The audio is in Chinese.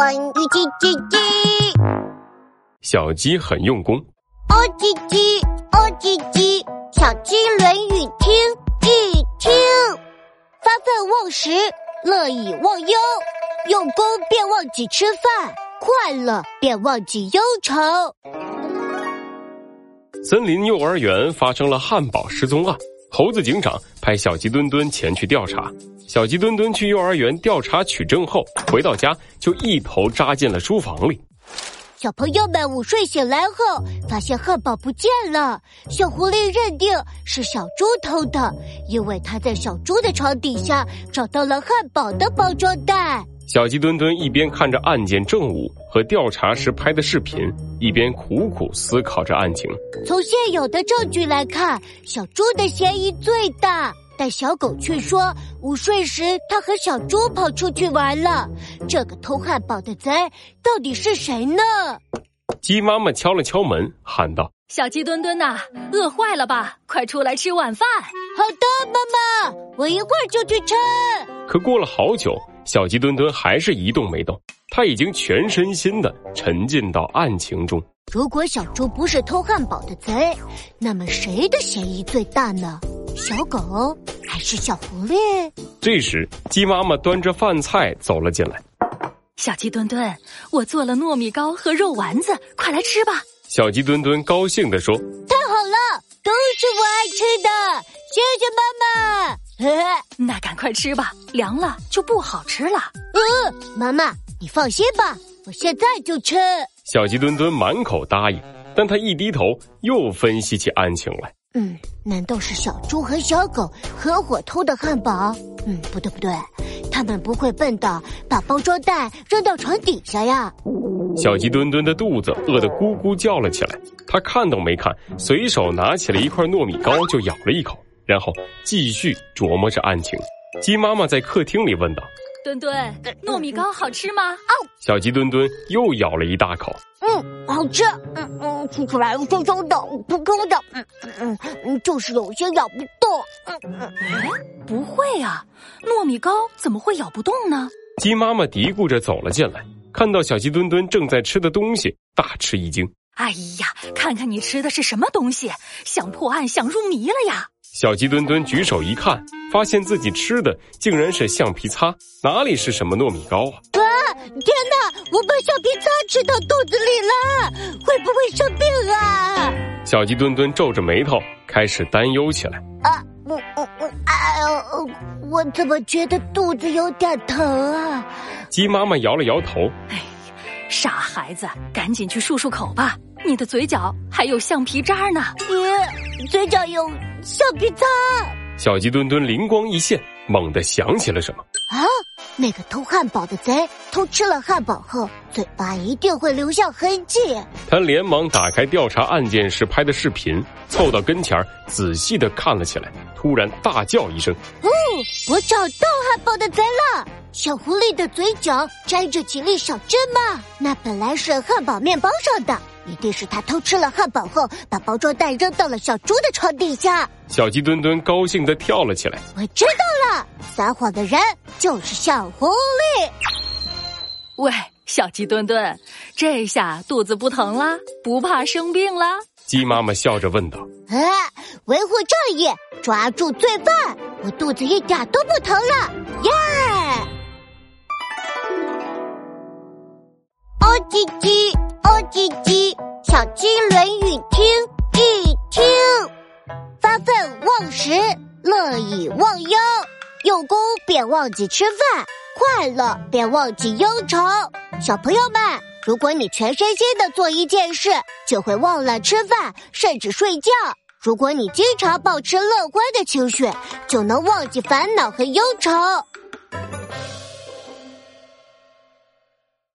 关于鸡鸡鸡，小鸡很用功。哦叽叽，哦叽叽，小鸡论语听一听。发愤忘食，乐以忘忧，用功便忘记吃饭，快乐便忘记忧愁。森林幼儿园发生了汉堡失踪案，猴子警长派小鸡墩墩前去调查。小鸡墩墩去幼儿园调查取证后，回到家就一头扎进了书房里。小朋友们午睡醒来后，发现汉堡不见了。小狐狸认定是小猪偷的，因为他在小猪的床底下找到了汉堡的包装袋。小鸡墩墩一边看着案件证物和调查时拍的视频，一边苦苦思考着案情。从现有的证据来看，小猪的嫌疑最大。但小狗却说，午睡时它和小猪跑出去玩了。这个偷汉堡的贼到底是谁呢？鸡妈妈敲了敲门，喊道：“小鸡墩墩呐，饿坏了吧？快出来吃晚饭！”好的，妈妈，我一会儿就去吃。可过了好久，小鸡墩墩还是一动没动，他已经全身心的沉浸到案情中。如果小猪不是偷汉堡的贼，那么谁的嫌疑最大呢？小狗还是小狐狸？这时，鸡妈妈端着饭菜走了进来。小鸡墩墩，我做了糯米糕和肉丸子，快来吃吧！小鸡墩墩高兴地说：“太好了，都是我爱吃的，谢谢妈妈。” 那赶快吃吧，凉了就不好吃了。嗯，妈妈，你放心吧，我现在就吃。小鸡墩墩满口答应，但他一低头，又分析起案情来。嗯，难道是小猪和小狗合伙偷的汉堡？嗯，不对不对，他们不会笨到把包装袋扔到床底下呀。小鸡墩墩的肚子饿得咕咕叫了起来，他看都没看，随手拿起了一块糯米糕就咬了一口，然后继续琢磨着案情。鸡妈妈在客厅里问道。墩墩，糯米糕好吃吗？哦，小鸡墩墩又咬了一大口。嗯，好吃。嗯嗯，吃出来松松的，不空的。嗯嗯嗯，就是有些咬不动。嗯嗯，哎，不会啊，糯米糕怎么会咬不动呢？鸡妈妈嘀咕着走了进来，看到小鸡墩墩正在吃的东西，大吃一惊。哎呀，看看你吃的是什么东西，想破案想入迷了呀！小鸡墩墩举手一看，发现自己吃的竟然是橡皮擦，哪里是什么糯米糕啊！啊！天哪，我把橡皮擦吃到肚子里了，会不会生病啊？小鸡墩墩皱着眉头，开始担忧起来。啊，我我我，哎呦，我怎么觉得肚子有点疼啊？鸡妈妈摇了摇头。哎呀，傻孩子，赶紧去漱漱口吧，你的嘴角还有橡皮渣呢。你嘴角有。橡皮擦，小鸡墩墩灵光一现，猛地想起了什么啊！那个偷汉堡的贼偷吃了汉堡后，嘴巴一定会留下痕迹。他连忙打开调查案件时拍的视频，凑到跟前儿仔细的看了起来，突然大叫一声：“哦，我找到汉堡的贼了！”小狐狸的嘴角沾着几粒小芝麻，那本来是汉堡面包上的。一定是他偷吃了汉堡后，把包装袋扔到了小猪的床底下。小鸡墩墩高兴的跳了起来。我知道了，撒谎的人就是小狐狸。喂，小鸡墩墩，这下肚子不疼啦，不怕生病了？鸡妈妈笑着问道。啊，维护正义，抓住罪犯，我肚子一点都不疼了，耶！哦叽叽，哦叽叽。小鸡论语听一听，发愤忘食，乐以忘忧，用功便忘记吃饭，快乐便忘记忧愁。小朋友们，如果你全身心的做一件事，就会忘了吃饭，甚至睡觉；如果你经常保持乐观的情绪，就能忘记烦恼和忧愁。